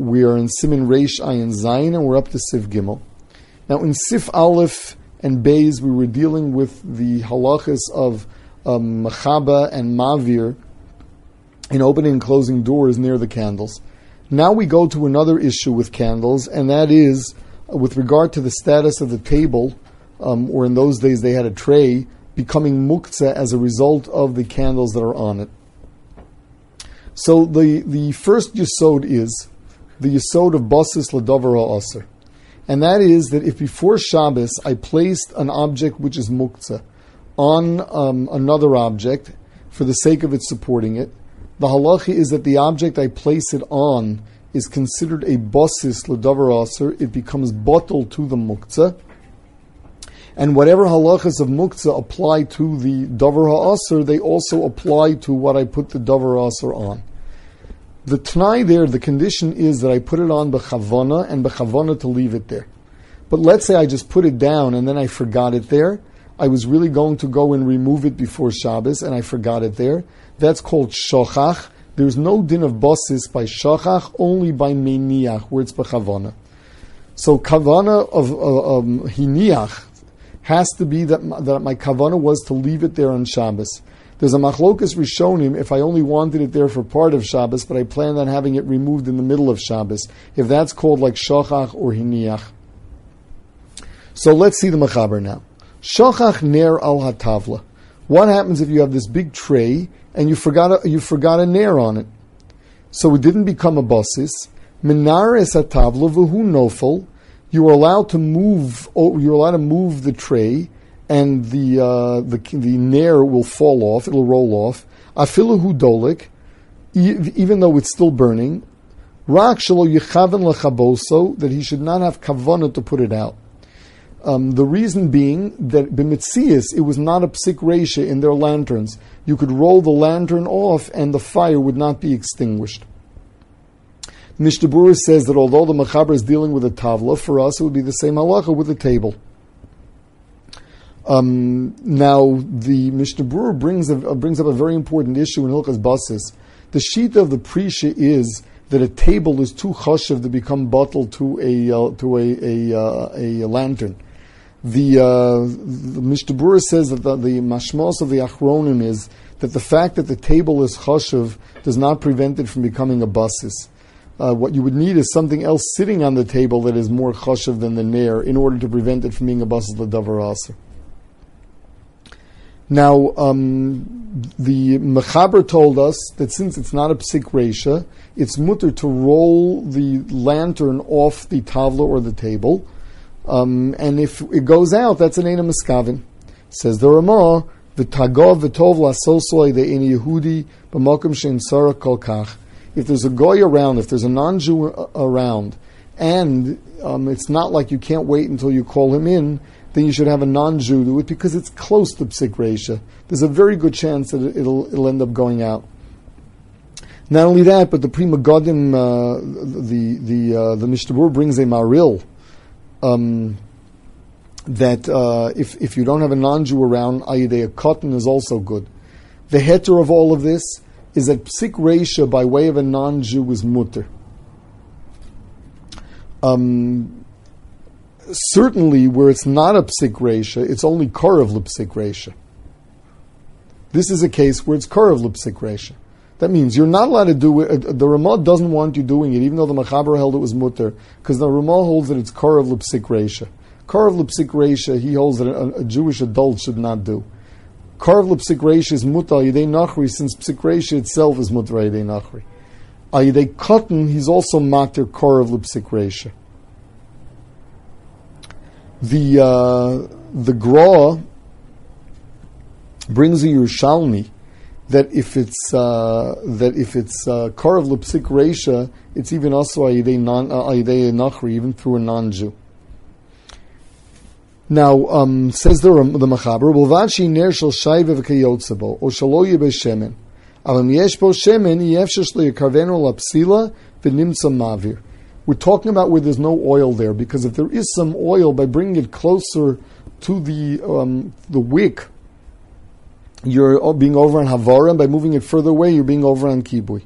We are in Siman Reish Ayin Zayin, and we're up to Seif Gimel. Now, in Sif Aleph and Beis, we were dealing with the halachas of um, Machaba and Mavir in opening and closing doors near the candles. Now we go to another issue with candles, and that is with regard to the status of the table, um, or in those days they had a tray, becoming muktzah as a result of the candles that are on it. So the, the first yisod is the yisod of basis ladavar ha'aser. And that is that if before Shabbos I placed an object which is muktzah on um, another object for the sake of it supporting it, the halacha is that the object I place it on is considered a basis ladavar aser. It becomes batel to the muktzah. And whatever halachas of muktzah apply to the davar ha'aser, they also apply to what I put the davar aser on. The t'nai there, the condition is that I put it on bechavana and bechavana to leave it there. But let's say I just put it down and then I forgot it there. I was really going to go and remove it before Shabbos and I forgot it there. That's called shochach. There's no din of basis by shochach, only by meniach, where it's bechavana. So kavana of uh, um, hiniach has to be that, that my kavana was to leave it there on Shabbos. There's a machlokas rishonim if I only wanted it there for part of Shabbos, but I planned on having it removed in the middle of Shabbos. If that's called like shochach or hiniach. So let's see the machaber now. Shochach ner al hatavla. What happens if you have this big tray and you forgot a, you forgot a ner on it? So it didn't become a basis. Minares hatavla v'hu nofel. You are allowed to move. Oh, You're allowed to move the tray and the uh, the the nair will fall off, it'll roll off. Afilahu dolik, even though it's still burning. Rak shalo yichaven lechaboso, that he should not have kavana to put it out. Um, the reason being that b'mitzias it was not a psik resha in their lanterns. You could roll the lantern off and the fire would not be extinguished. Mishnah says that although the machaber is dealing with a tavla, for us it would be the same halacha with a table. Um, now, the Mishnah Berurah brings, uh, brings up a very important issue in Hilchas Basis. The sheet of the Prisha is that a table is too chashav to become bottled to a uh, to a a, uh, a, lantern. The, uh, the Mishnah Berurah says that the, the mashmos of the Achronim is that the fact that the table is chashav does not prevent it from becoming a basis. Uh, what you would need is something else sitting on the table that is more chashav than the nair in order to prevent it from being a basis l'davar aser. Now, um, the Mechaber told us that since it's not a psik resha, it's mutter to roll the lantern off the tavla or the table, um, and if it goes out, that's an ena miskavin. Says the Ramah, v'tagov v'tov la'sosoi the eni Yehudi b'mokum shein sarah Kolkach. If there's a goy around, if there's a non-Jew around, and um, it's not like you can't wait until you call him in, then you should have a non-Jew do it because it's close to psik resha. There's a very good chance that it'll, it'll end up going out. Not only that, but the Pri Megadim, uh, the the uh, the Mishnah brings a Maharil um, that uh, if if you don't have a non-Jew around, a katan is also good. The heter of all of this is that psik resha by way of a non-Jew is mutter. Um, certainly where it's not a psik resha, it's only korav lipsik resha. This is a case where it's korav lipsik resha. That means you're not allowed to do it. Uh, the Ramah doesn't want you doing it, even though the Machaber held it was mutter, because the Ramah holds that it's korav lipsik resha. Korav lipsik resha, he holds that a, a, Jewish adult should not do. Korav lipsik resha is mutter yidei nachri, since psik resha itself is mutter yidei nachri. Ayidei katan, he's also mutter korav lipsik resha. The uh, the Gra brings a Yerushalmi that if it's uh, that if it's uh, Karav Lipsik Reisha, it's even also Ayidei non uh, Nachri, even through a non-Jew. Now um, says the the Machaber, "Bulvachi ner shel shayve v'kayotzabo o shalo yibe shemen, avam yesh bo shemen yefshesh lo yikarvenu lapsila v'nimtza mavir." We're talking about where there's no oil there, because if there is some oil, by bringing it closer to the um, the wick, you're being over on Havara, and by moving it further away, you're being over on Kibui.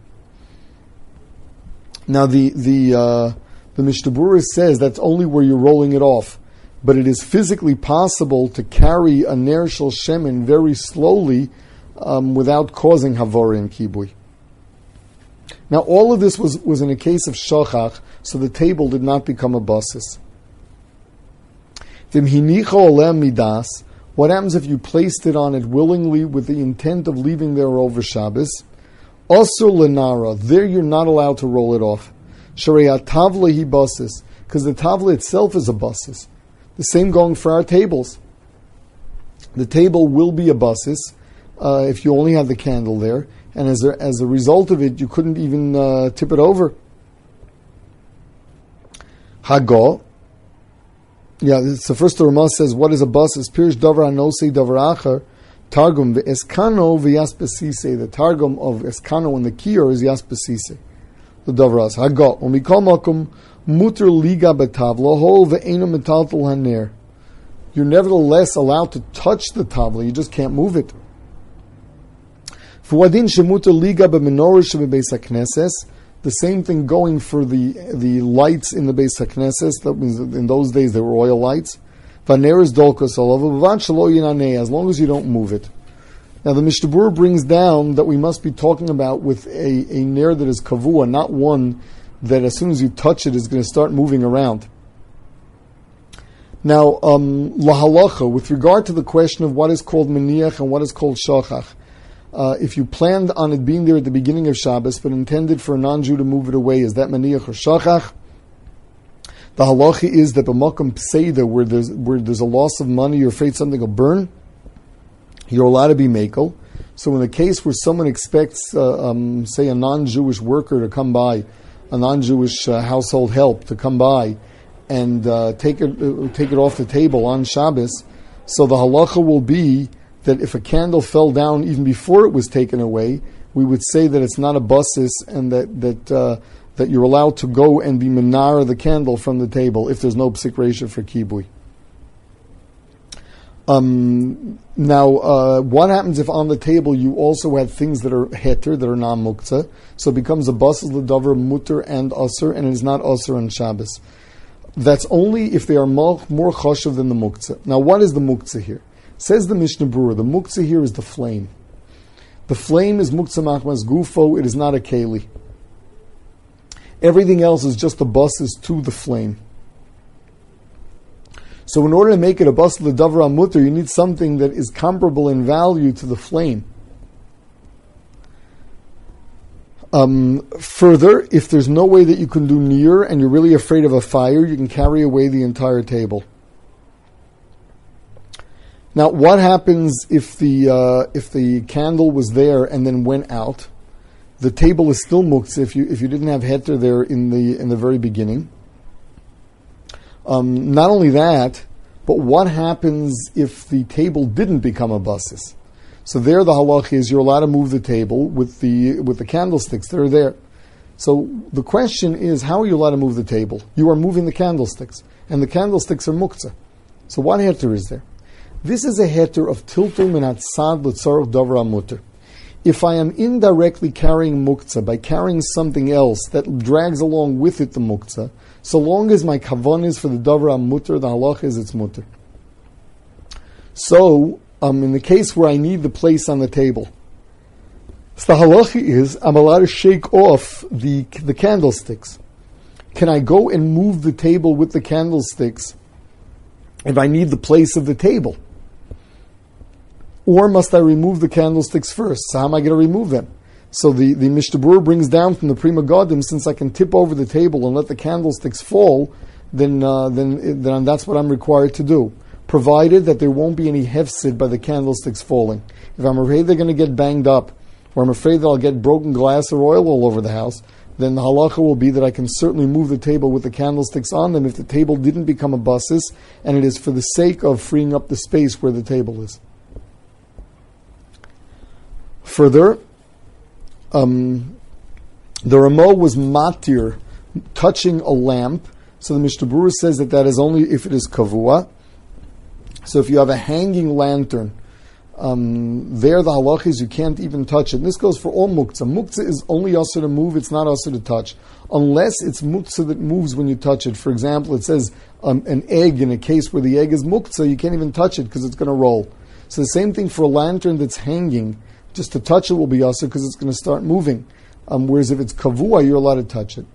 Now the the uh, the Mishnah says that's only where you're rolling it off, but it is physically possible to carry a ner shel shemen very slowly um, without causing havor and kibui. Now all of this was, was in a case of shachach, so the table did not become a basis. What happens if you placed it on it willingly with the intent of leaving there over Shabbos? Also lenara, there you're not allowed to roll it off. Sharia tavla he basis, because the tavla itself is a basis. The same going for our tables. The table will be a basis uh, if you only have the candle there, and as a, as a result of it, you couldn't even uh, tip it over. Hago. Yeah, so first the Ramah says, what is a basis? Pirish davar anosei davar acher. Targum ve'eskano v'yaspesise. The Targum of eskano and the kiyor is yaspesise. The davras. Hagot. When we call makum muter liga betavla hol ve'enu metaltal haner. You're nevertheless allowed to touch the tavla. You just can't move it. The same thing going for the the lights in the Beis Hakneses. That means in those days they were oil lights. Vaneris dolkos as long as you don't move it. Now the Mishnah brings down that we must be talking about with a, a nair that is kavua, not one that as soon as you touch it is going to start moving around. Now, um, lahalacha, with regard to the question of what is called meniach and what is called shachach, uh, if you planned on it being there at the beginning of Shabbos but intended for a non-Jew to move it away, is that meniach or shachach? The halacha is that b'makom pseida, where there's where there's a loss of money, you're afraid something will burn. You're allowed to be makel. So in the case where someone expects, uh, um, say, a non-Jewish worker to come by, a non-Jewish uh, household help to come by, and uh, take it uh, take it off the table on Shabbos, so the halacha will be that if a candle fell down even before it was taken away, we would say that it's not a basis and that that uh, that you're allowed to go and be minar the candle from the table if there's no psik for kibui. Um, now, uh, what happens if on the table you also have things that are heter, that are non muktzah? So it becomes a basel ledavar mutter and usr, and it is not usr on Shabbos. That's only if they are more, chashav than the muktzah. Now, what is the muktzah here? Says the Mishnah Berurah, the muktzah here is the flame. The flame is muktzah machmas gufo, it is not a keli. Everything else is just the basis to the flame. So in order to make it a bus the l'davra mutter, you need something that is comparable in value to the flame. Um, further, if there's no way that you can do near and you're really afraid of a fire, you can carry away the entire table. Now, what happens if the uh, if the candle was there and then went out? the table is still muktzah if you if you didn't have heter there in the in the very beginning. Um, not only that, but what happens if the table didn't become a basis? So there, the halach is you're allowed to move the table with the with the candlesticks that are there. So the question is, how are you allowed to move the table? You are moving the candlesticks, and the candlesticks are muktzah. So what heter is there? This is a heter of tiltul min hatzad l'tzarach davar mutter if I am indirectly carrying muktzah by carrying something else that drags along with it the muktzah, so long as my kavan is for the davar mutter, the halach is it's mutter. So, um, in the case where I need the place on the table, so the halacha is I'm allowed to shake off the the candlesticks. Can I go and move the table with the candlesticks if I need the place of the table? Or must I remove the candlesticks first? So how am I going to remove them? So the, the Mishnah brings down from the Pri Megadim, since I can tip over the table and let the candlesticks fall, then, uh, then, then that's what I'm required to do. Provided that there won't be any hefsid by the candlesticks falling. If I'm afraid they're going to get banged up, or I'm afraid that I'll get broken glass or oil all over the house, then the halacha will be that I can certainly move the table with the candlesticks on them if the table didn't become a basis, and it is for the sake of freeing up the space where the table is. Further, um, the Ramah was matir, touching a lamp. So the Mishnah says that that is only if it is kavua. So if you have a hanging lantern, um, there the halach is you can't even touch it. And this goes for all muktzah. Muktzah is only also to move; it's not also to touch. unless it's muktzah that moves when you touch it. For example, it says um, an egg in a case where the egg is muktzah, you can't even touch it because it's going to roll. So the same thing for a lantern that's hanging, just to touch it will be also because it's going to start moving. Um, whereas if it's kavua, you're allowed to touch it.